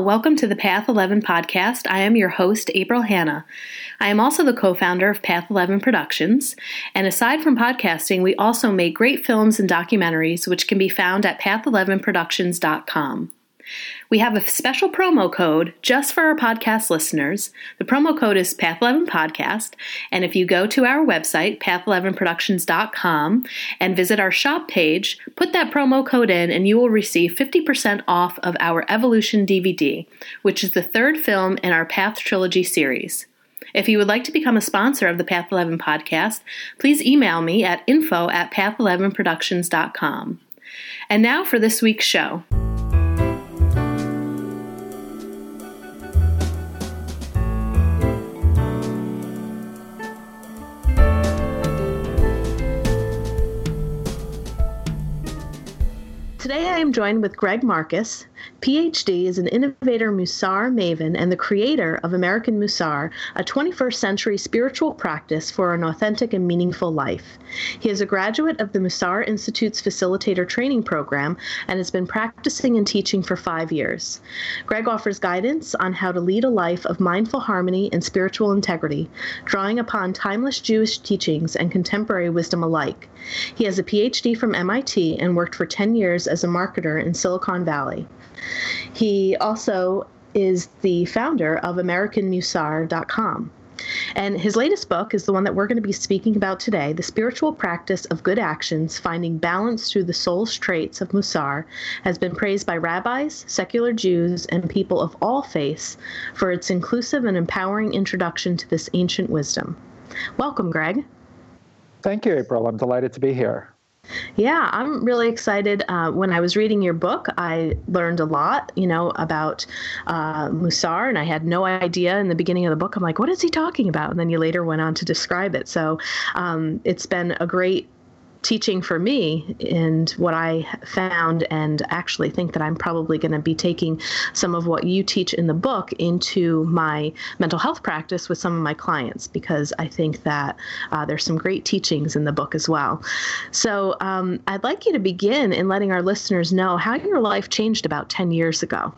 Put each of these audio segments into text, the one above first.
Welcome to the Path 11 podcast. I am your host, April Hanna. I am also the co founder of Path 11 Productions, and aside from podcasting, we also make great films and documentaries, which can be found at path11productions.com. We have a special promo code just for our podcast listeners. The promo code is Path11 Podcast. And if you go to our website, path11productions.com, and visit our shop page, put that promo code in, and you will receive 50% off of our Evolution DVD, which is the third film in our Path Trilogy series. If you would like to become a sponsor of the Path 11 podcast, please email me at info at path11productions.com. And now for this week's show. Today I am joined with Greg Marcus. PhD is an innovator Musar maven and the creator of American Musar, a 21st century spiritual practice for an authentic and meaningful life. He is a graduate of the Musar Institute's Facilitator Training Program and has been practicing and teaching for five years. Greg offers guidance on how to lead a life of mindful harmony and spiritual integrity, drawing upon timeless Jewish teachings and contemporary wisdom alike. He has a PhD from MIT and worked for 10 years as a marketer in Silicon Valley. He also is the founder of AmericanMusar.com. And his latest book is the one that we're going to be speaking about today The Spiritual Practice of Good Actions Finding Balance Through the Soul's Traits of Musar, has been praised by rabbis, secular Jews, and people of all faiths for its inclusive and empowering introduction to this ancient wisdom. Welcome, Greg. Thank you, April. I'm delighted to be here. Yeah, I'm really excited. Uh, when I was reading your book, I learned a lot, you know, about uh, Musar, and I had no idea in the beginning of the book. I'm like, what is he talking about? And then you later went on to describe it. So um, it's been a great teaching for me and what I found, and actually think that I'm probably going to be taking some of what you teach in the book into my mental health practice with some of my clients because I think that uh, there's some great teachings in the book as well. So um, I'd like you to begin in letting our listeners know how your life changed about 10 years ago.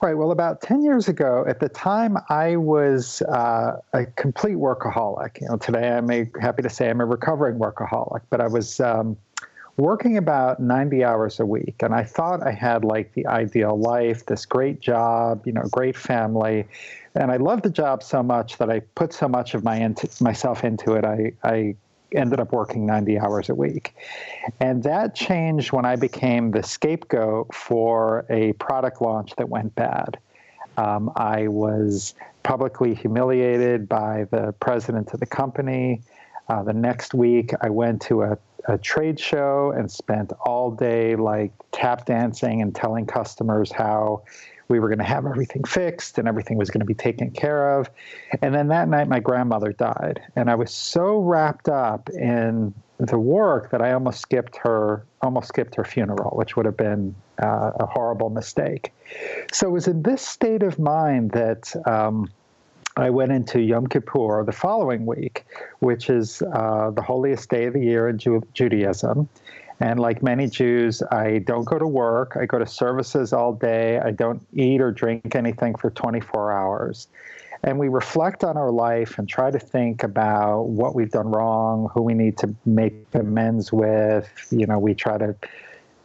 Right. Well, about 10 years ago, at the time, I was uh, a complete workaholic. You know, today I'm a, happy to say I'm a recovering workaholic, but I was um, working about 90 hours a week. And I thought I had like the ideal life, this great job, you know, great family. And I loved the job so much that I put so much of my into, myself into it. I, I ended up working 90 hours a week. And that changed when I became the scapegoat for a product launch that went bad. Um, I was publicly humiliated by the president of the company. Uh, the next week, I went to a, a trade show and spent all day like tap dancing and telling customers how we were going to have everything fixed and everything was going to be taken care of. And then that night, my grandmother died. And I was so wrapped up in the work that I almost skipped her, almost skipped her funeral, which would have been uh, a horrible mistake. So it was in this state of mind that um, I went into Yom Kippur the following week, which is uh, the holiest day of the year in Ju- Judaism. And like many Jews, I don't go to work. I go to services all day. I don't eat or drink anything for 24 hours. And we reflect on our life and try to think about what we've done wrong, who we need to make amends with. You know, we try to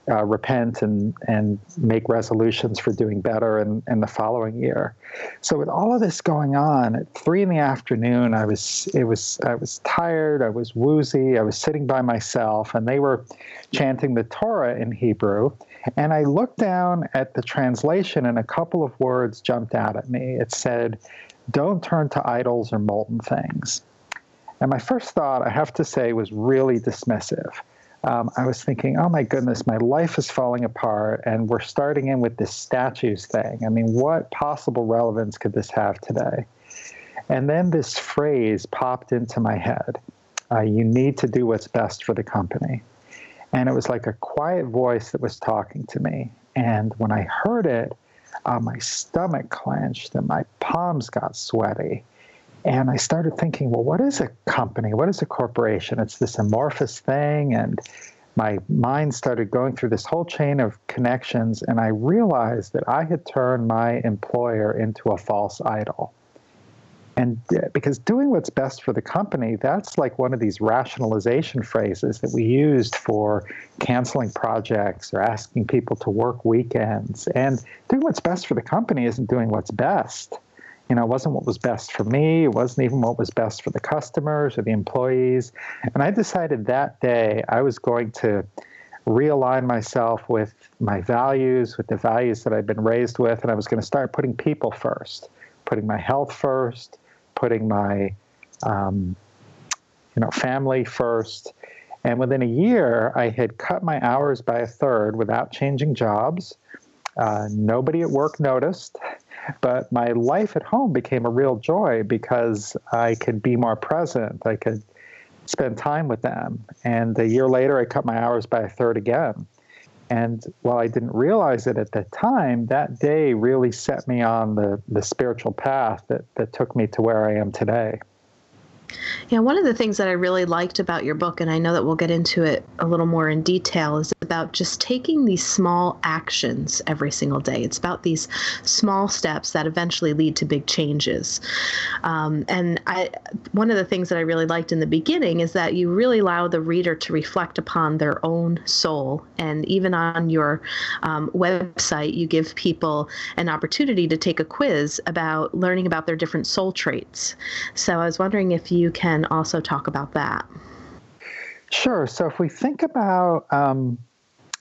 uh, repent and and make resolutions for doing better in, in the following year. So with all of this going on, at three in the afternoon, I was it was I was tired, I was woozy, I was sitting by myself, and they were chanting the Torah in Hebrew. And I looked down at the translation, and a couple of words jumped out at me. It said, "Don't turn to idols or molten things." And my first thought, I have to say, was really dismissive um, I was thinking, oh my goodness, my life is falling apart, and we're starting in with this statues thing. I mean, what possible relevance could this have today? And then this phrase popped into my head uh, you need to do what's best for the company. And it was like a quiet voice that was talking to me. And when I heard it, uh, my stomach clenched and my palms got sweaty. And I started thinking, well, what is a company? What is a corporation? It's this amorphous thing, and my mind started going through this whole chain of connections, and I realized that I had turned my employer into a false idol. And because doing what's best for the company, that's like one of these rationalization phrases that we used for canceling projects or asking people to work weekends. And doing what's best for the company isn't doing what's best. You know, wasn't what was best for me. It wasn't even what was best for the customers or the employees. And I decided that day I was going to realign myself with my values, with the values that I've been raised with, and I was going to start putting people first, putting my health first, putting my um, you know family first. And within a year, I had cut my hours by a third without changing jobs. Uh, nobody at work noticed, but my life at home became a real joy because I could be more present. I could spend time with them. And a year later, I cut my hours by a third again. And while I didn't realize it at the time, that day really set me on the, the spiritual path that, that took me to where I am today. Yeah, one of the things that I really liked about your book, and I know that we'll get into it a little more in detail, is about just taking these small actions every single day. It's about these small steps that eventually lead to big changes. Um, and I, one of the things that I really liked in the beginning is that you really allow the reader to reflect upon their own soul. And even on your um, website, you give people an opportunity to take a quiz about learning about their different soul traits. So I was wondering if you can also talk about that. Sure. So if we think about, um,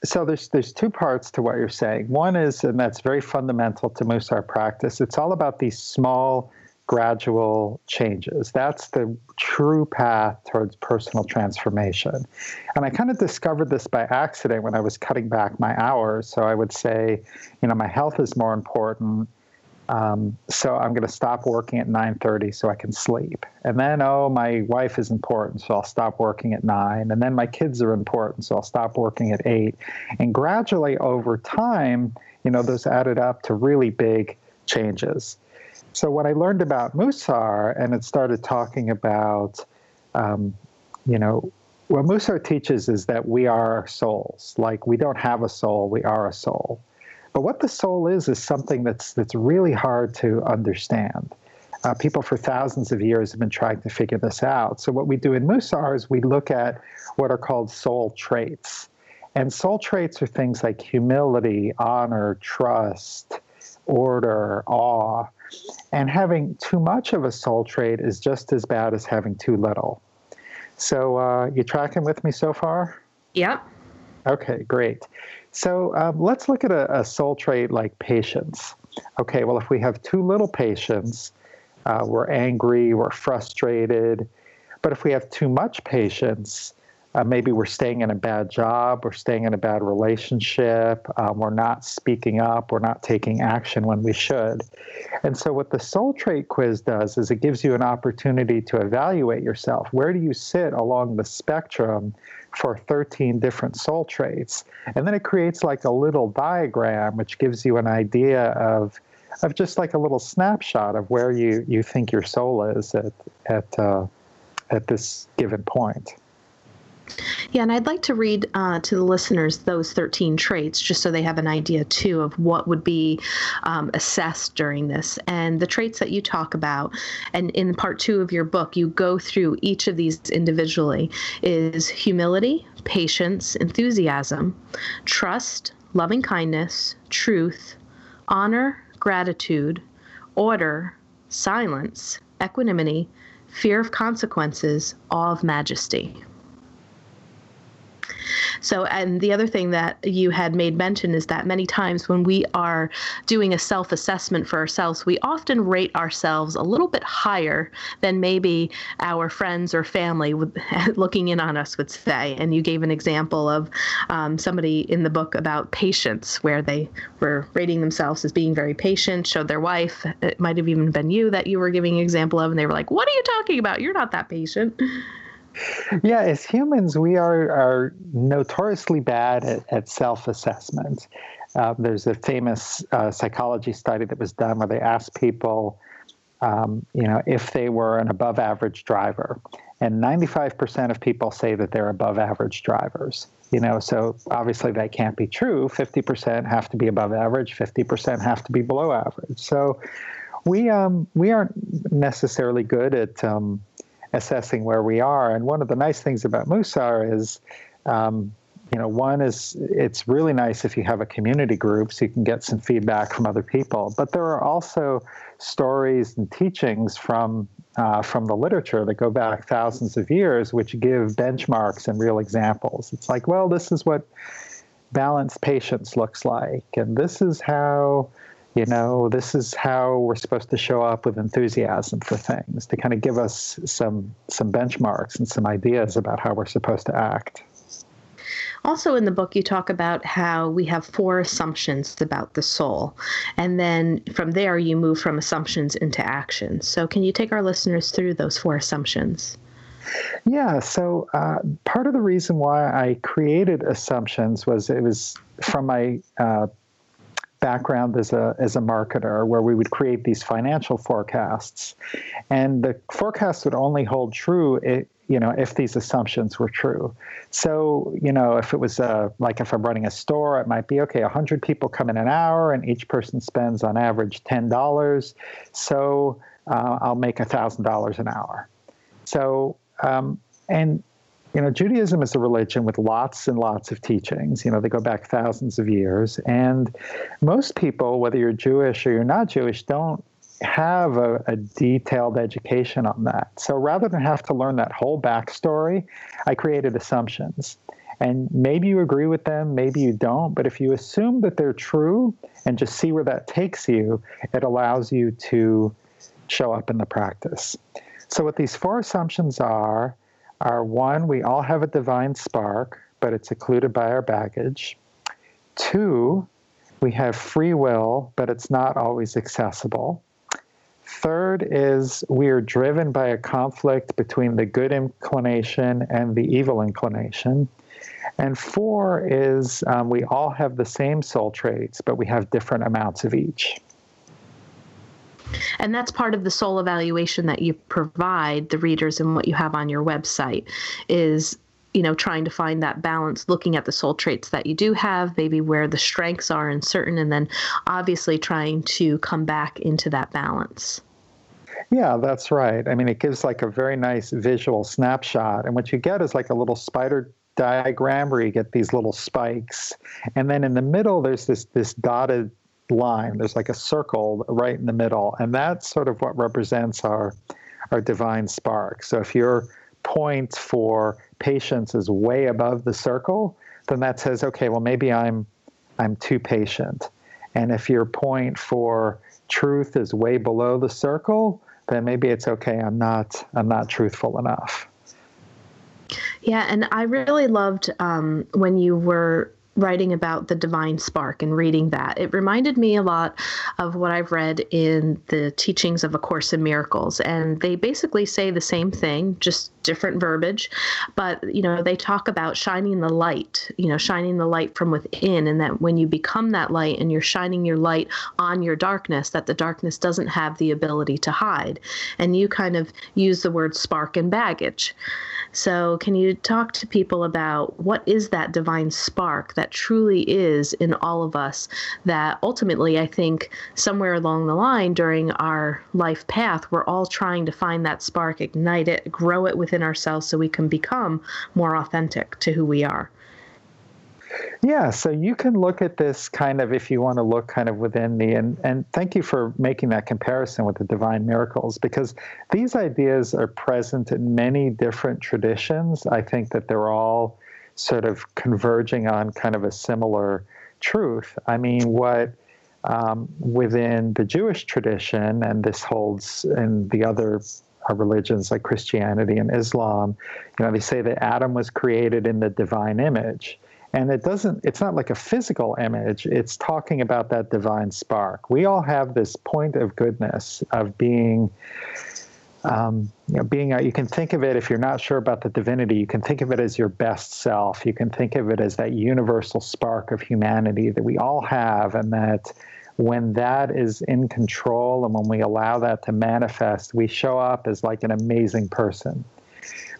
so there's there's two parts to what you're saying. One is, and that's very fundamental to Musar practice. It's all about these small, gradual changes. That's the true path towards personal transformation. And I kind of discovered this by accident when I was cutting back my hours. So I would say, you know, my health is more important um, so I'm going to stop working at 9:30 so I can sleep. And then, oh, my wife is important, so I'll stop working at nine. And then my kids are important, so I'll stop working at eight. And gradually, over time, you know, those added up to really big changes. So when I learned about Musar and it started talking about, um, you know, what Musar teaches is that we are souls. Like we don't have a soul, we are a soul. But what the soul is is something that's that's really hard to understand. Uh, people for thousands of years have been trying to figure this out. So what we do in Musar is we look at what are called soul traits. And soul traits are things like humility, honor, trust, order, awe. And having too much of a soul trait is just as bad as having too little. So uh, you tracking with me so far? Yep. Okay, great. So um, let's look at a, a, soul trait like patience. Okay, well, if we have too little patience, uh, we're angry, we're frustrated. But if we have too much patience, uh, maybe we're staying in a bad job, we're staying in a bad relationship, um, we're not speaking up, we're not taking action when we should. And so, what the soul trait quiz does is it gives you an opportunity to evaluate yourself. Where do you sit along the spectrum for 13 different soul traits. And then it creates like a little diagram which gives you an idea of of just like a little snapshot of where you, you think your soul is at at uh, at this given point. Yeah, and I'd like to read uh, to the listeners those 13 traits just so they have an idea too of what would be um, assessed during this. And the traits that you talk about, and in part two of your book, you go through each of these individually is humility, patience, enthusiasm, trust, loving kindness, truth, honor, gratitude, order, silence, equanimity, fear of consequences, awe of majesty. So, and the other thing that you had made mention is that many times when we are doing a self assessment for ourselves, we often rate ourselves a little bit higher than maybe our friends or family would, looking in on us would say. And you gave an example of um, somebody in the book about patience, where they were rating themselves as being very patient, showed their wife. It might have even been you that you were giving an example of, and they were like, What are you talking about? You're not that patient yeah, as humans, we are, are notoriously bad at, at self assessment. Uh, there's a famous uh, psychology study that was done where they asked people, um, you know, if they were an above average driver. And 95% of people say that they're above average drivers. You know, so obviously that can't be true. 50% have to be above average, 50% have to be below average. So we um, we aren't necessarily good at um, assessing where we are. And one of the nice things about Musar is, um, you know, one is it's really nice if you have a community group so you can get some feedback from other people. But there are also stories and teachings from uh, from the literature that go back thousands of years, which give benchmarks and real examples. It's like, well, this is what balanced patience looks like, and this is how you know, this is how we're supposed to show up with enthusiasm for things to kind of give us some some benchmarks and some ideas about how we're supposed to act. Also, in the book, you talk about how we have four assumptions about the soul. And then from there, you move from assumptions into actions. So, can you take our listeners through those four assumptions? Yeah, so uh, part of the reason why I created assumptions was it was from my uh, background as a as a marketer where we would create these financial forecasts. And the forecasts would only hold true it, you know if these assumptions were true. So you know if it was a, uh, like if i'm running a store it might be okay 100 people come in an hour and each person spends on average $10 so uh, i'll make $1000 an hour. So um, and you know, Judaism is a religion with lots and lots of teachings. You know, they go back thousands of years. And most people, whether you're Jewish or you're not Jewish, don't have a, a, detailed education on that. So rather than have to learn that whole backstory, I created assumptions. And maybe you agree with them, maybe you don't, but if you assume that they're true and just see where that takes you, it allows you to show up in the practice. So, what these four assumptions are are one, we all have a divine spark, but it's occluded by our baggage. Two, we have free will, but it's not always accessible. Third is we are driven by a conflict between the good inclination and the evil inclination. And four is um, we all have the same soul traits, but we have different amounts of each. And that's part of the soul evaluation that you provide the readers and what you have on your website is you know trying to find that balance looking at the soul traits that you do have maybe where the strengths are in certain and then obviously trying to come back into that balance. Yeah that's right. I mean it gives like a very nice visual snapshot and what you get is like a little spider diagram where you get these little spikes. And then in the middle there's this this dotted line. There's like a circle right in the middle, and that's sort of what represents our our divine spark. So if your point for patience is way above the circle, then that says, okay, well maybe I'm I'm too patient. And if your point for truth is way below the circle, then maybe it's okay. I'm not I'm not truthful enough. Yeah, and I really loved um, when you were writing about the divine spark and reading that. It reminded me a lot of what I've read in the teachings of A Course in Miracles. And they basically say the same thing, just different verbiage. But, you know, they talk about shining the light, you know, shining the light from within. And that when you become that light and you're shining your light on your darkness, that the darkness doesn't have the ability to hide. And you kind of use the word spark and baggage. So, can you talk to people about what is that divine spark that truly is in all of us? That ultimately, I think somewhere along the line during our life path, we're all trying to find that spark, ignite it, grow it within ourselves so we can become more authentic to who we are. Yeah, so you can look at this kind of if you want to look kind of within the and and thank you for making that comparison with the divine miracles because these ideas are present in many different traditions. I think that they're all sort of converging on kind of a similar truth. I mean, what um, within the Jewish tradition, and this holds in the other uh, religions like Christianity and Islam, you know, they say that Adam was created in the divine image and it doesn't it's not like a physical image it's talking about that divine spark we all have this point of goodness of being um, you know, being a, you can think of it if you're not sure about the divinity, you can think of it as your best self. You can think of it as that universal spark of humanity that we all have, and that when that is in control and when we allow that to manifest, we show up as like an amazing person.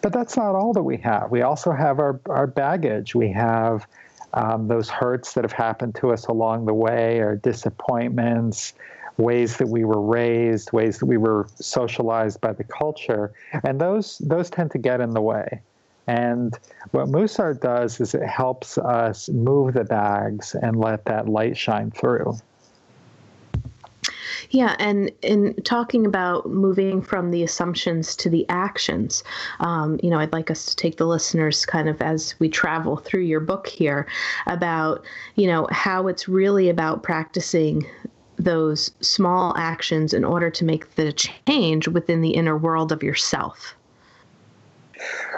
But that's not all that we have. We also have our, our baggage. We have um, those hurts that have happened to us along the way, our disappointments, ways that we were raised, ways that we were socialized by the culture, and those those tend to get in the way. And what Musar does is it helps us move the bags and let that light shine through. Yeah, and in talking about moving from the assumptions to the actions, um, you know, I'd like us to take the listeners kind of as we travel through your book here about, you know, how it's really about practicing those small actions in order to make the change within the inner world of yourself.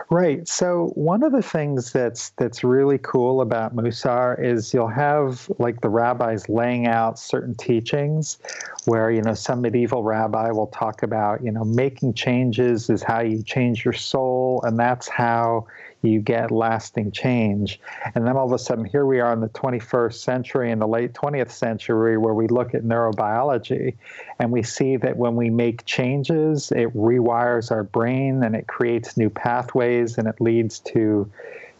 Right. So one of the things that's that's really cool about Musar is you'll have like the rabbis laying out certain teachings where, you know, some medieval rabbi will talk about, you know, making changes is how you change your soul and that's how you get lasting change. And then all of a sudden, here we are in the 21st century, in the late 20th century, where we look at neurobiology and we see that when we make changes, it rewires our brain and it creates new pathways and it leads to,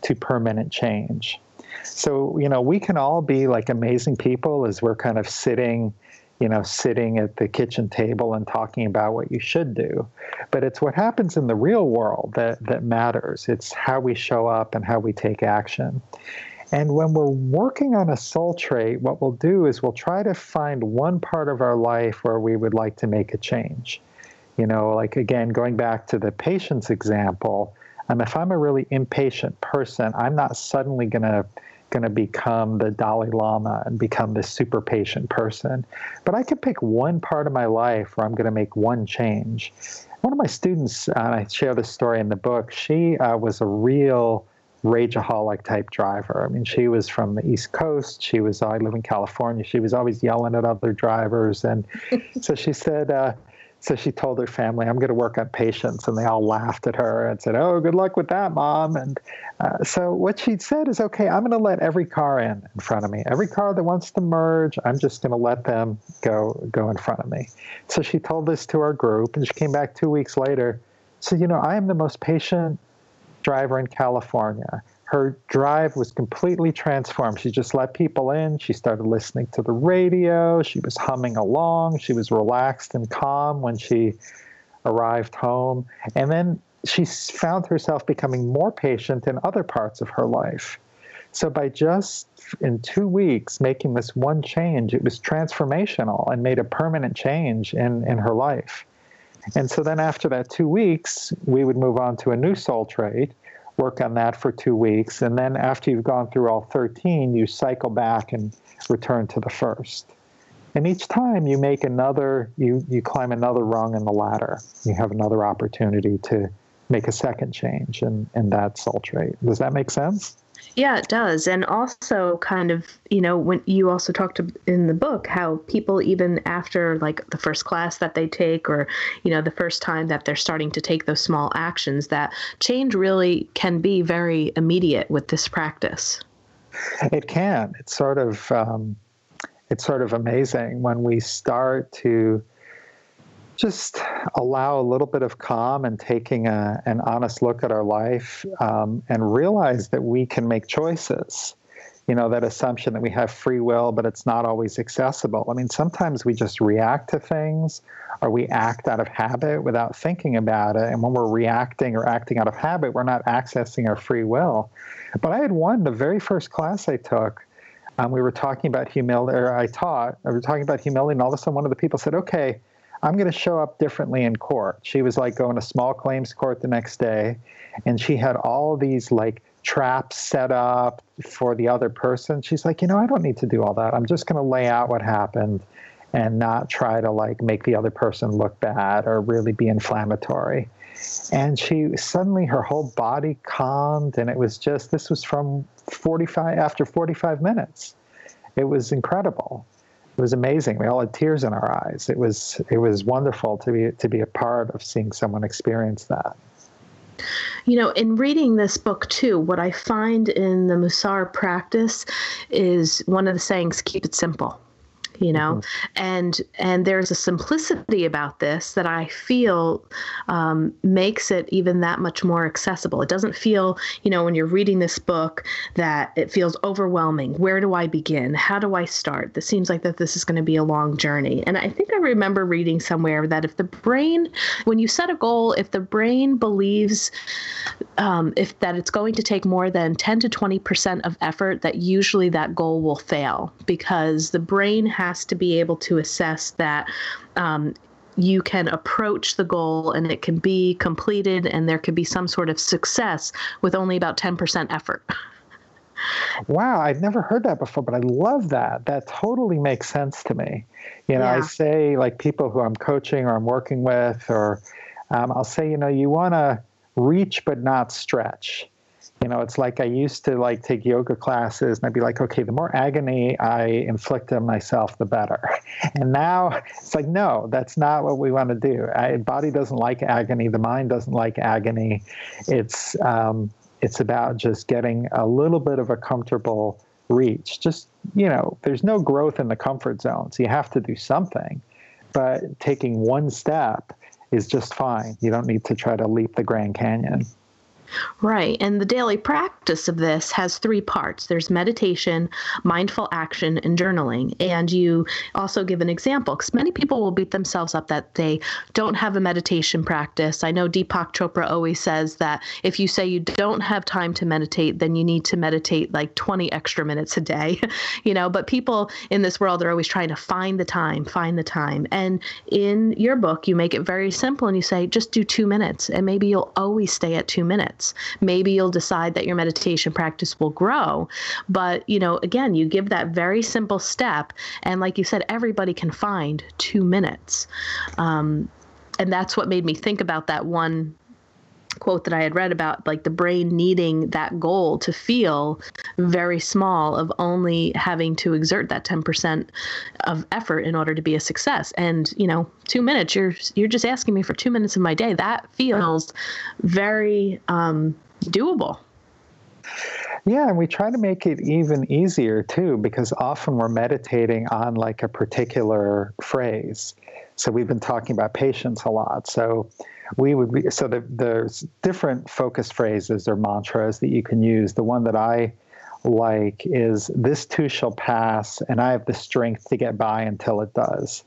to permanent change. So, you know, we can all be like amazing people as we're kind of sitting you know, sitting at the kitchen table and talking about what you should do. But it's what happens in the real world that, that matters. It's how we show up and how we take action. And when we're working on a soul trait, what we'll do is we'll try to find one part of our life where we would like to make a change. You know, like again, going back to the patience example, um, if I'm a really impatient person, I'm not suddenly going to going to become the Dalai Lama and become this super patient person. But I could pick one part of my life where I'm going to make one change. One of my students, uh, I share this story in the book, she uh, was a real rageaholic type driver. I mean, she was from the East Coast. She was, I live in California. She was always yelling at other drivers. And so she said, uh, so she told her family, I'm going to work on patience. And they all laughed at her and said, Oh, good luck with that, mom. And uh, so what she said is, Okay, I'm going to let every car in in front of me. Every car that wants to merge, I'm just going to let them go, go in front of me. So she told this to our group. And she came back two weeks later. So, you know, I am the most patient driver in California her drive was completely transformed. She just let people in. She started listening to the radio. She was humming along. She was relaxed and calm when she arrived home. And then she found herself becoming more patient in other parts of her life. So, by just in two weeks making this one change, it was transformational and made a permanent change in, in her life. And so, then after that two weeks, we would move on to a new soul trait work on that for two weeks. And then after you've gone through all 13, you cycle back and return to the first. And each time you make another, you, you climb another rung in the ladder. You have another opportunity to make a second change in, in that soul trait. Does that make sense? Yeah, it does. And also, kind of, you know, when you also talked in the book how people, even after like the first class that they take, or, you know, the first time that they're starting to take those small actions, that change really can be very immediate with this practice. It can. It's sort of, um, it's sort of amazing when we start to just allow a little bit of calm and taking a, an honest look at our life um, and realize that we can make choices. You know, that assumption that we have free will, but it's not always accessible. I mean, sometimes we just react to things or we act out of habit without thinking about it. And when we're reacting or acting out of habit, we're not accessing our free will. But I had one, the very first class I took, um, we were talking about humility, or I taught, we were talking about humility, and all of a sudden one of the people said, okay, I'm going to show up differently in court. She was like going to small claims court the next day, and she had all these like traps set up for the other person. She's like, you know, I don't need to do all that. I'm just going to lay out what happened and not try to like make the other person look bad or really be inflammatory. And she suddenly her whole body calmed, and it was just this was from 45 after 45 minutes. It was incredible it was amazing. We all had tears in our eyes. It was it was wonderful to be to be a part of seeing someone experience that. You know, in reading this book too, what I find in the Musar practice is one of the sayings, keep it simple you know? Mm-hmm. and and there's a simplicity about this that i feel um, makes it even that much more accessible. It doesn't feel you know when you're reading this book that it feels overwhelming. Where do i begin? How do i start? This seems like that this is going to be a long journey. And i think i remember reading somewhere that if the brain when you set a goal if the brain believes um, if that it's going to take more than 10 to 20 percent of effort that usually that goal will fail because the brain has has to be able to assess that um, you can approach the goal and it can be completed and there can be some sort of success with only about 10% effort. Wow, I've never heard that before, but I love that. That totally makes sense to me. You know, yeah. I say, like people who I'm coaching or I'm working with, or um, I'll say, you know, you want to reach but not stretch. You know, it's like I used to like take yoga classes and I'd be like, okay, the more agony I inflict on myself, the better. And now it's like, no, that's not what we want to do. I, body doesn't like agony. The mind doesn't like agony. It's um, it's about just getting a little bit of a comfortable reach. Just you know, there's no growth in the comfort zone, so you have to do something. But taking one step is just fine. You don't need to try to leap the Grand Canyon. Right. And the daily practice of this has three parts there's meditation, mindful action, and journaling. And you also give an example because many people will beat themselves up that they don't have a meditation practice. I know Deepak Chopra always says that if you say you don't have time to meditate, then you need to meditate like 20 extra minutes a day, you know. But people in this world are always trying to find the time, find the time. And in your book, you make it very simple and you say, just do two minutes, and maybe you'll always stay at two minutes minutes. Maybe you'll decide that your meditation practice will grow. But, you know, again, you give that very simple step. And like you said, everybody can find two minutes. Um, and that's what made me think about that one quote that I had read about like the brain needing that goal to feel very small of only having to exert that 10% of effort in order to be a success. And, you know, 2 minutes you're you're just asking me for 2 minutes of my day. That feels very um doable. Yeah, and we try to make it even easier too, because often we're meditating on like a particular phrase. So we've been talking about patience a lot. So we would be so the, there's different focus phrases or mantras that you can use. The one that I like is this too shall pass, and I have the strength to get by until it does.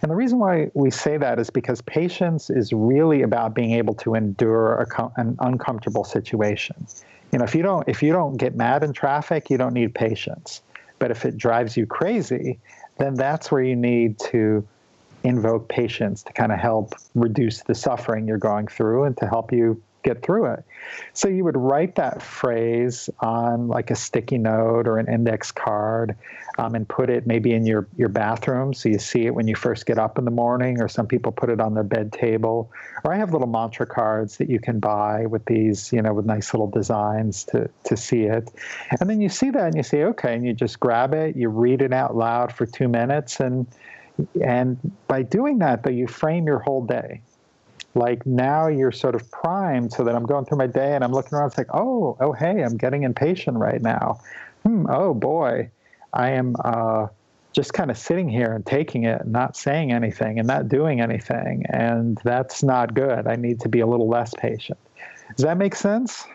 And the reason why we say that is because patience is really about being able to endure a, an uncomfortable situation. You know, if you don't if you don't get mad in traffic, you don't need patience. But if it drives you crazy, then that's where you need to invoke patience to kind of help reduce the suffering you're going through and to help you get through it. So you would write that phrase on like a sticky note or an index card um, and put it maybe in your, your bathroom so you see it when you first get up in the morning, or some people put it on their bed table. Or I have little mantra cards that you can buy with these, you know, with nice little designs to, to see it. And then you see that and you say, okay, and you just grab it, you read it out loud for two minutes and and by doing that, though, you frame your whole day. Like now you're sort of primed so that I'm going through my day and I'm looking around, it's like, oh, oh, hey, I'm getting impatient right now. Hmm, oh boy, I am uh, just kind of sitting here and taking it, and not saying anything and not doing anything. And that's not good. I need to be a little less patient. Does that make sense?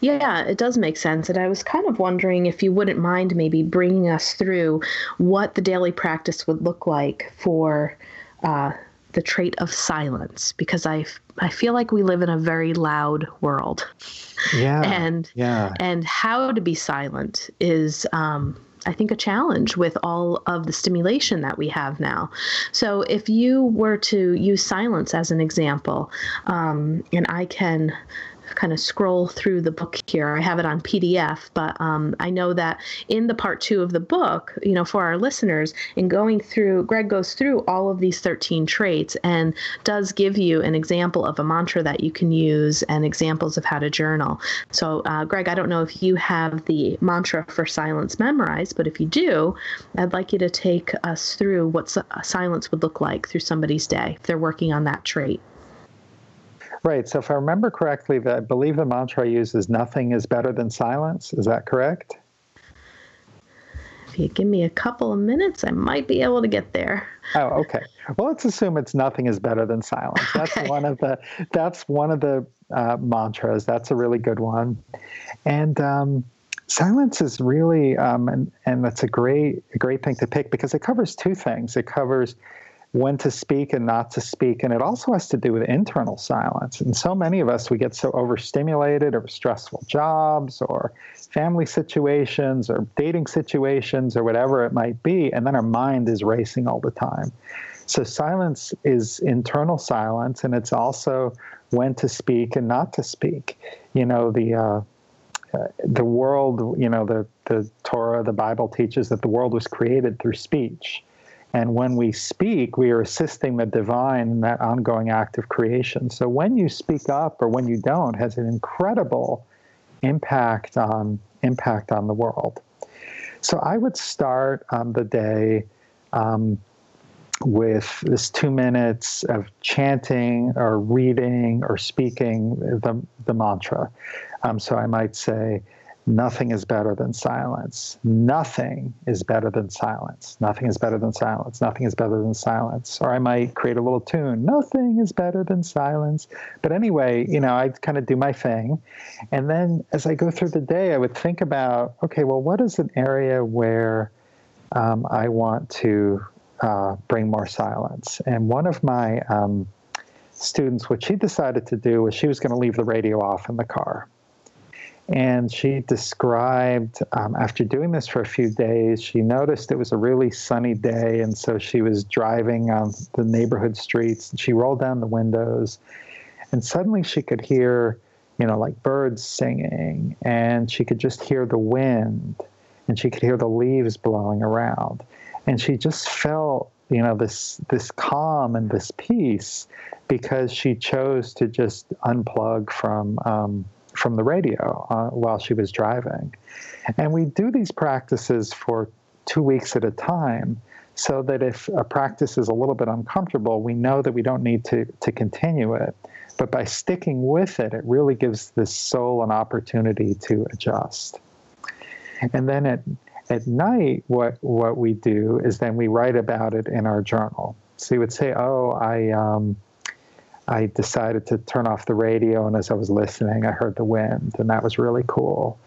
Yeah, it does make sense. And I was kind of wondering if you wouldn't mind maybe bringing us through what the daily practice would look like for uh, the trait of silence, because I, I feel like we live in a very loud world. Yeah. and yeah. and how to be silent is um, I think, a challenge with all of the stimulation that we have now. So, if you were to use silence as an example, um, and I can kind of scroll through the book here. I have it on PDF, but um, I know that in the part two of the book, you know, for our listeners, in going through, Greg goes through all of these 13 traits and does give you an example of a mantra that you can use and examples of how to journal. So, uh, Greg, I don't know if you have the mantra for silence memorized, but if you do, I'd like you to take us through what silence would look like through somebody's day if they're working on that trait. Right. So if I remember correctly, I believe the mantra I use is nothing is better than silence. Is that correct? If you give me a couple of minutes, I might be able to get there. Oh, okay. Well, let's assume it's nothing is better than silence. That's okay. one of the that's one of the uh, mantras. That's a really good one, and um, silence is really um, and and that's a great a great thing to pick because it covers two things. It covers when to speak and not to speak. And it also has to do with internal silence. And so many of us, we get so overstimulated or stressful jobs or family situations or dating situations or whatever it might be. And then our mind is racing all the time. So silence is internal silence, and it's also when to speak and not to speak. You know, the, uh, uh, the world, you know, the, the Torah, the Bible teaches that the world was created through speech. And when we speak, we are assisting the divine in that ongoing act of creation. So when you speak up or when you don't has an incredible impact on impact on the world. So I would start on the day um, with this two minutes of chanting or reading or speaking the, the mantra. Um, so I might say, Nothing is better than silence. Nothing is better than silence. Nothing is better than silence. Nothing is better than silence. Or I might create a little tune. Nothing is better than silence. But anyway, you know, I kind of do my thing. And then as I go through the day, I would think about okay, well, what is an area where um, I want to uh, bring more silence? And one of my um, students, what she decided to do was she was going to leave the radio off in the car and she described, um, after doing this for a few days, she noticed it was a really sunny day. And so she was driving on the neighborhood streets and she rolled down the windows. And suddenly she could hear, you know, like birds singing. And she could just hear the wind. And she could hear the leaves blowing around. And she just felt, you know, this, this calm and this peace because she chose to just unplug from. Um, from the radio uh, while she was driving. And we do these practices for two weeks at a time so that if a practice is a little bit uncomfortable, we know that we don't need to, to continue it. But by sticking with it, it really gives the soul an opportunity to adjust. And then at, at night, what, what we do is then we write about it in our journal. So you would say, Oh, I, um, I decided to turn off the radio, and as I was listening, I heard the wind, and that was really cool.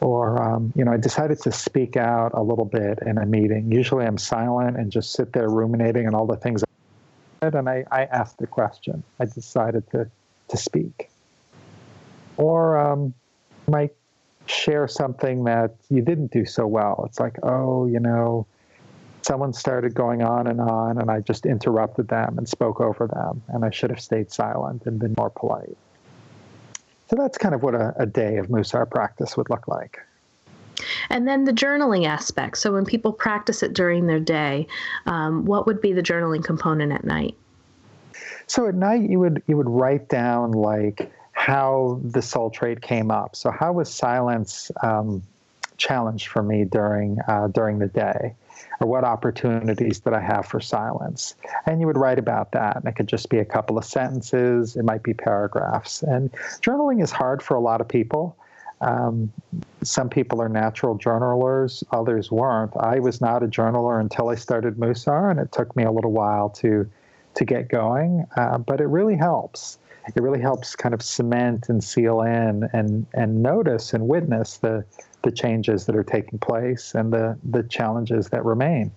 Or, um, you know, I decided to speak out a little bit in a meeting. Usually I'm silent and just sit there ruminating on all the things. And I, I asked the question. I decided to, to speak. Or um, might share something that you didn't do so well. It's like, oh, you know, someone started going on and on, and I just interrupted them and spoke over them, and I should have stayed silent and been more polite. So that's kind of what a, a day of Musar practice would look like. And then the journaling aspect. So when people practice it during their day, um, what would be the journaling component at night? So at night, you would you would write down like how the soul trait came up. So how was silence um, challenged for me during uh, during the day? Or what opportunities that I have for silence? And you would write about that. And it could just be a couple of sentences, it might be paragraphs. And journaling is hard for a lot of people. Um, some people are natural journalers, others weren't. I was not a journaler until I started Musar, and it took me a little while to to get going. Uh, but it really helps. It really helps kind of cement and seal in and and notice and witness the the changes that are taking place and the, the challenges that remain.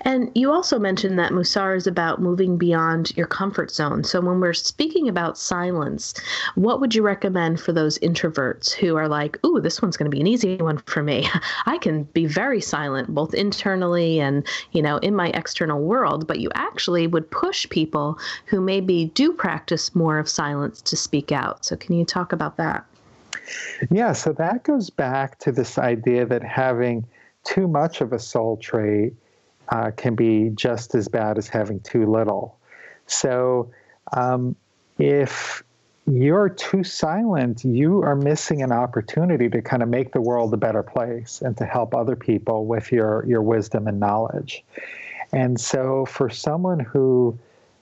And you also mentioned that Musar is about moving beyond your comfort zone. So, when we're speaking about silence, what would you recommend for those introverts who are like, ooh, this one's going to be an easy one for me? I can be very silent, both internally and, you know, in my external world, but you actually would push people who maybe do practice more of silence to speak out. So, can you talk about that? Yeah, so that goes back to this idea that having too much of a soul trait uh, can be just as bad as having too little. So um, if you're too silent, you are missing an opportunity to kind of make the world a better place and to help other people with your, your wisdom and knowledge. And so for someone who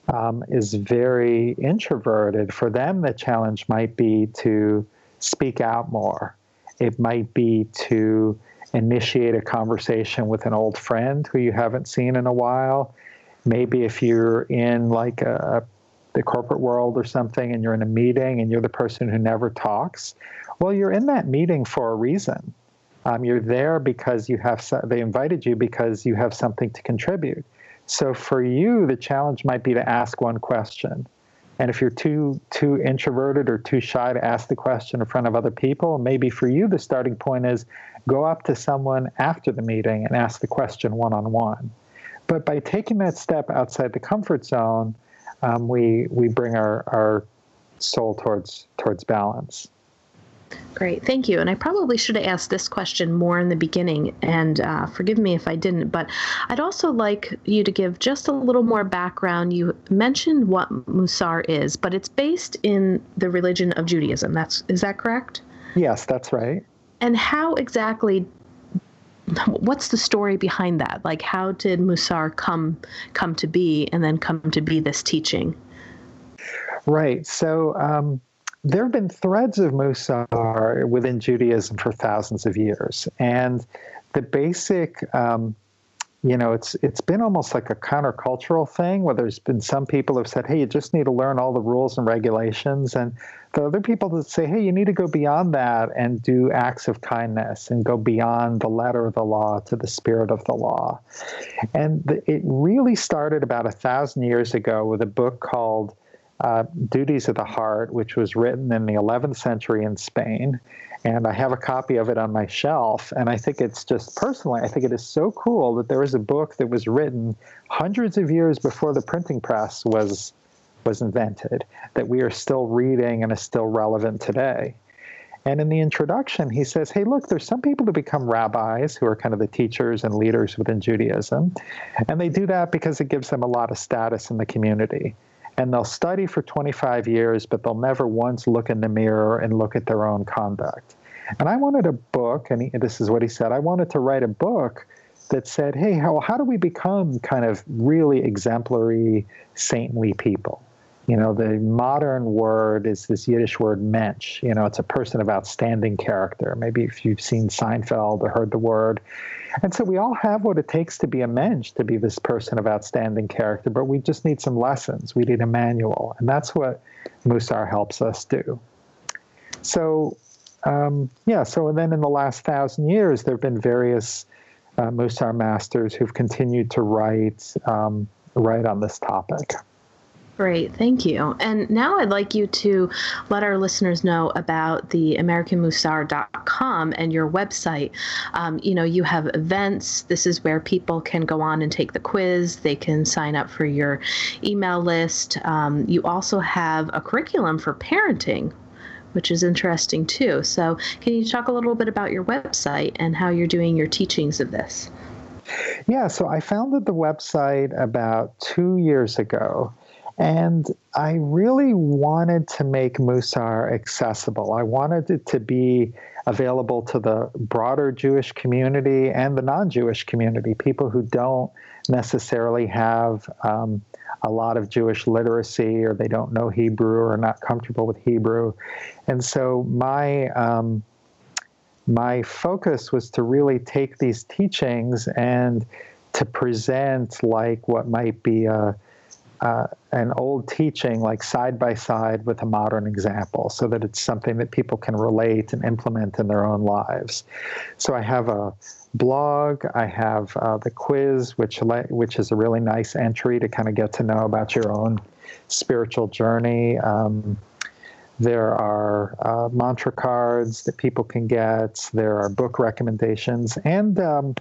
um, is very introverted, for them the challenge might be to speak out more. It might be to initiate a conversation with an old friend who you haven't seen in a while. Maybe if you're in like a, the corporate world or something and you're in a meeting and you're the person who never talks, well, you're in that meeting for a reason. Um, you're there because you have they invited you because you have something to contribute. So for you, the challenge might be to ask one question. And if you're too too introverted or too shy to ask the question in front of other people, maybe for you the starting point is go up to someone after the meeting and ask the question one on one. But by taking that step outside the comfort zone, um, we we bring our, our soul towards towards balance. Great, thank you. And I probably should have asked this question more in the beginning, and uh, forgive me if I didn't. But I'd also like you to give just a little more background. You mentioned what Musar is, but it's based in the religion of Judaism. That's is that correct? Yes, that's right. And how exactly? What's the story behind that? Like, how did Musar come come to be, and then come to be this teaching? Right. So. Um, there have been threads of Musar within Judaism for thousands of years, and the basic, um, you know, it's it's been almost like a countercultural thing where there's been some people have said, "Hey, you just need to learn all the rules and regulations," and the other people that say, "Hey, you need to go beyond that and do acts of kindness and go beyond the letter of the law to the spirit of the law," and the, it really started about a thousand years ago with a book called uh, Duties of the Heart, which was written in the 11th century in Spain. And I have a copy of it on my shelf. And I think it's just personally, I think it is so cool that there is a book that was written hundreds of years before the printing press was was invented that we are still reading and is still relevant today. And in the introduction, he says, Hey, look, there's some people who become rabbis who are kind of the teachers and leaders within Judaism. And they do that because it gives them a lot of status in the community and they'll study for 25 years, but they'll never once look in the mirror and look at their own conduct. And I wanted a book, and he, this is what he said I wanted to write a book that said, hey, how, how do we become kind of really exemplary, saintly people? You know, the modern word is this Yiddish word mensch. You know, it's a person of outstanding character. Maybe if you've seen Seinfeld or heard the word, and so we all have what it takes to be a mensch, to be this person of outstanding character, but we just need some lessons. We need a manual. And that's what Musar helps us do. So, um, yeah, so then in the last thousand years, there have been various uh, Musar masters who've continued to write, um, write on this topic. Great, thank you. And now I'd like you to let our listeners know about the AmericanMusar.com and your website. Um, you know, you have events. This is where people can go on and take the quiz. They can sign up for your email list. Um, you also have a curriculum for parenting, which is interesting too. So, can you talk a little bit about your website and how you're doing your teachings of this? Yeah, so I founded the website about two years ago. And I really wanted to make Musar accessible. I wanted it to be available to the broader Jewish community and the non Jewish community, people who don't necessarily have um, a lot of Jewish literacy or they don't know Hebrew or are not comfortable with Hebrew. And so my. Um, my focus was to really take these teachings and to present like what might be a, an old teaching like side by side with a modern example so that it's something that people can relate and implement in their own lives. So I have a blog, I have uh, the quiz, which, which is a really nice entry to kind of get to know about your own spiritual journey. Um, there are uh, mantra cards that people can get. There are book recommendations. And um,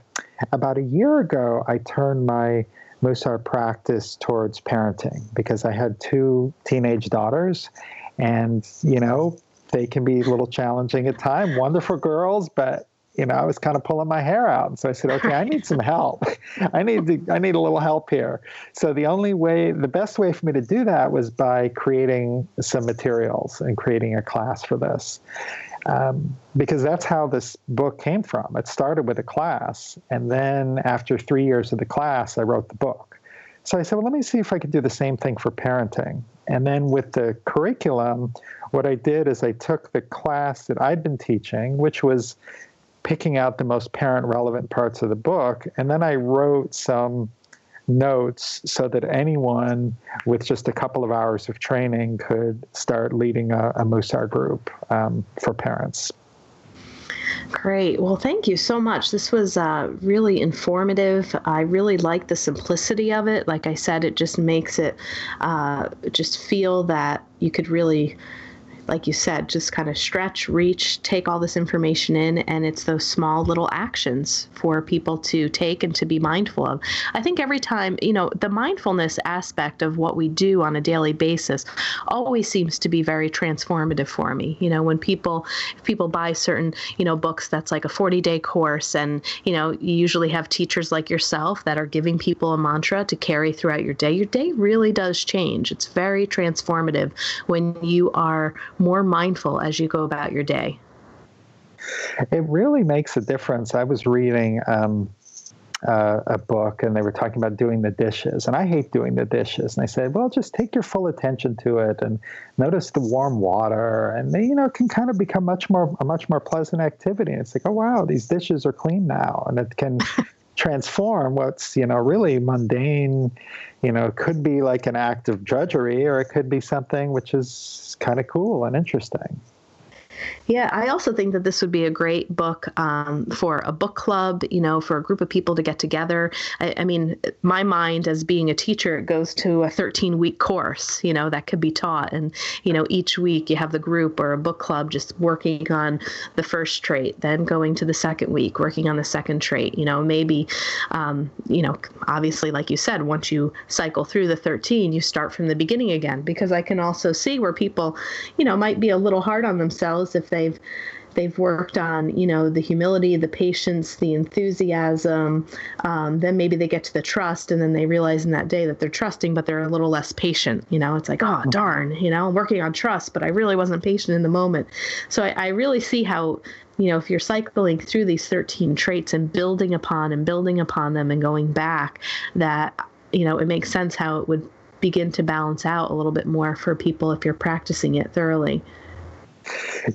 about a year ago, I turned my Musar practice towards parenting because I had two teenage daughters, and you know they can be a little challenging at times. Wonderful girls, but you know I was kind of pulling my hair out, and so I said, "Okay, I need some help. I need to, I need a little help here." So the only way, the best way for me to do that was by creating some materials and creating a class for this um, because that's how this book came from. It started with a class, and then after three years of the class, I wrote the book. So I said, well, let me see if I could do the same thing for parenting. And then with the curriculum, what I did is I took the class that I'd been teaching, which was picking out the most parent relevant parts of the book. And then I wrote some notes so that anyone with just a couple of hours of training could start leading a, a Musar group um, for parents. Great. Well, thank you so much. This was uh, really informative. I really like the simplicity of it. Like I said, it just makes it uh, just feel that you could really like you said, just kind of stretch, reach, take all this information in, and it's those small little actions for people to take and to be mindful of. I think every time, you know, the mindfulness aspect of what we do on a daily basis always seems to be very transformative for me. You know, when people, if people buy certain, you know, books that's like a 40 day course, and, you know, you usually have teachers like yourself that are giving people a mantra to carry throughout your day, your day really does change. It's very transformative when you are more mindful as you go about your day? It really makes a difference. I was reading um, uh, a book and they were talking about doing the dishes, and I hate doing the dishes. And I said, well, just take your full attention to it and notice the warm water, and they, you know, can kind of become much more a much more pleasant activity. And it's like, oh wow, these dishes are clean now, and it can. transform what's you know really mundane you know, could be like an act of drudgery or it could be something which is kind of cool and interesting. Yeah, I also think that this would be a great book um, for a book club, you know, for a group of people to get together. I, I, mean, my mind as being a teacher, it goes to a 13 week course, you know, that could be taught. And, you know, each week you have the group or a book club just working on the first trait, then going to the second week, working on the second trait, you know, maybe, um, you know, obviously, like you said, once you cycle through the 13, you start from the beginning again, because I can also see where people, you know, might be a little hard on themselves if they've they've worked on you know the humility the patience the enthusiasm um, then maybe they get to the trust and then they realize in that day that they're trusting but they're a little less patient you know? It's like oh darn you know? I'm working on trust but i really wasn't patient in the moment. So I, I really see how you know if you're cycling through these 13 traits and building upon and building upon them and going back that you know it makes sense how it would begin to balance out a little bit more for people if you're practicing it thoroughly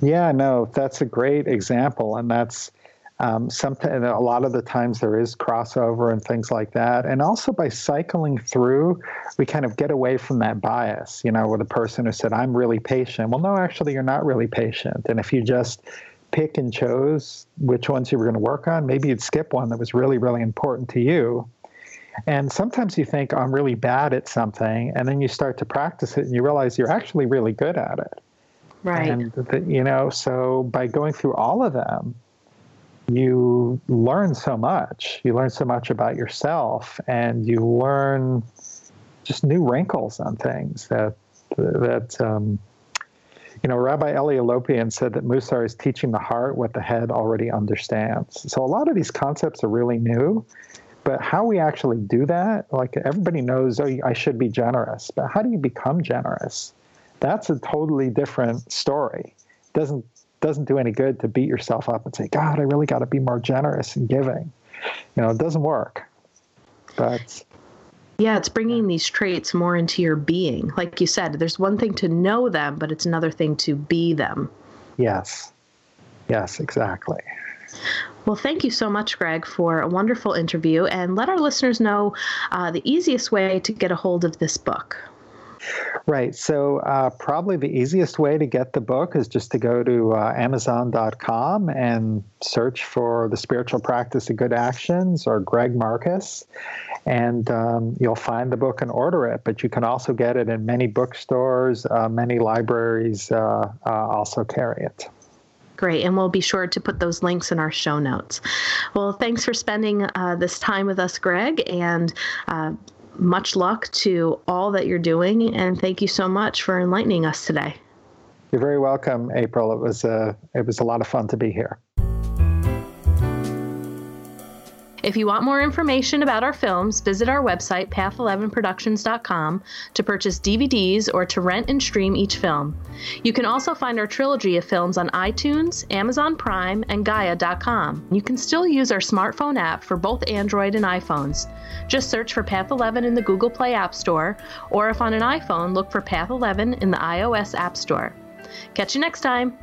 yeah, no, that's a great example, and that's um, something. A lot of the times there is crossover and things like that, and also by cycling through, we kind of get away from that bias. You know, with a person who said, "I'm really patient." Well, no, actually, you're not really patient, and if you just pick and chose which ones you were going to work on, maybe you'd skip one that was really, really important to you. And sometimes you think, I'm really bad at something, and then you start to practice it and you realize you're actually really good at it. Right. And, the, you know, so by going through all of them, you learn so much. You learn so much about yourself, and you learn just new wrinkles on things that that um, you know. Rabbi Eli Lopian said that Musar is teaching the heart what the head already understands. So a lot of these concepts are really new, but how we actually do that, like everybody knows, oh, I should be generous, but how do you become generous? That's a totally different story. Doesn't doesn't do any good to beat yourself up and say, God, I really got to be more generous and giving. You know, it doesn't work. But yeah, it's bringing these traits more into your being. Like you said, there's one thing to know them, but it's another thing to be them. Yes. Yes, exactly. Well, thank you so much, Greg, for a wonderful interview. And let our listeners know uh, the easiest way to get a hold of this book. Right. So, uh, probably the easiest way to get the book is just to go to uh, Amazon.com and search for The Spiritual Practice of Good Actions or Greg Marcus. And um, you'll find the book and order it. But you can also get it in many bookstores, uh, many libraries uh, uh, also carry it. Great. And we'll be sure to put those links in our show notes. Well, thanks for spending uh, this time with us, Greg. And uh, much luck to all that you're doing, and thank you so much for enlightening us today. You're very welcome, April. It was a, uh, it was a lot of fun to be here. If you want more information about our films, visit our website, path11productions.com, to purchase DVDs or to rent and stream each film. You can also find our trilogy of films on iTunes, Amazon Prime, and Gaia.com. You can still use our smartphone app for both Android and iPhones. Just search for Path 11 in the Google Play App Store, or if on an iPhone, look for Path 11 in the iOS App Store. Catch you next time.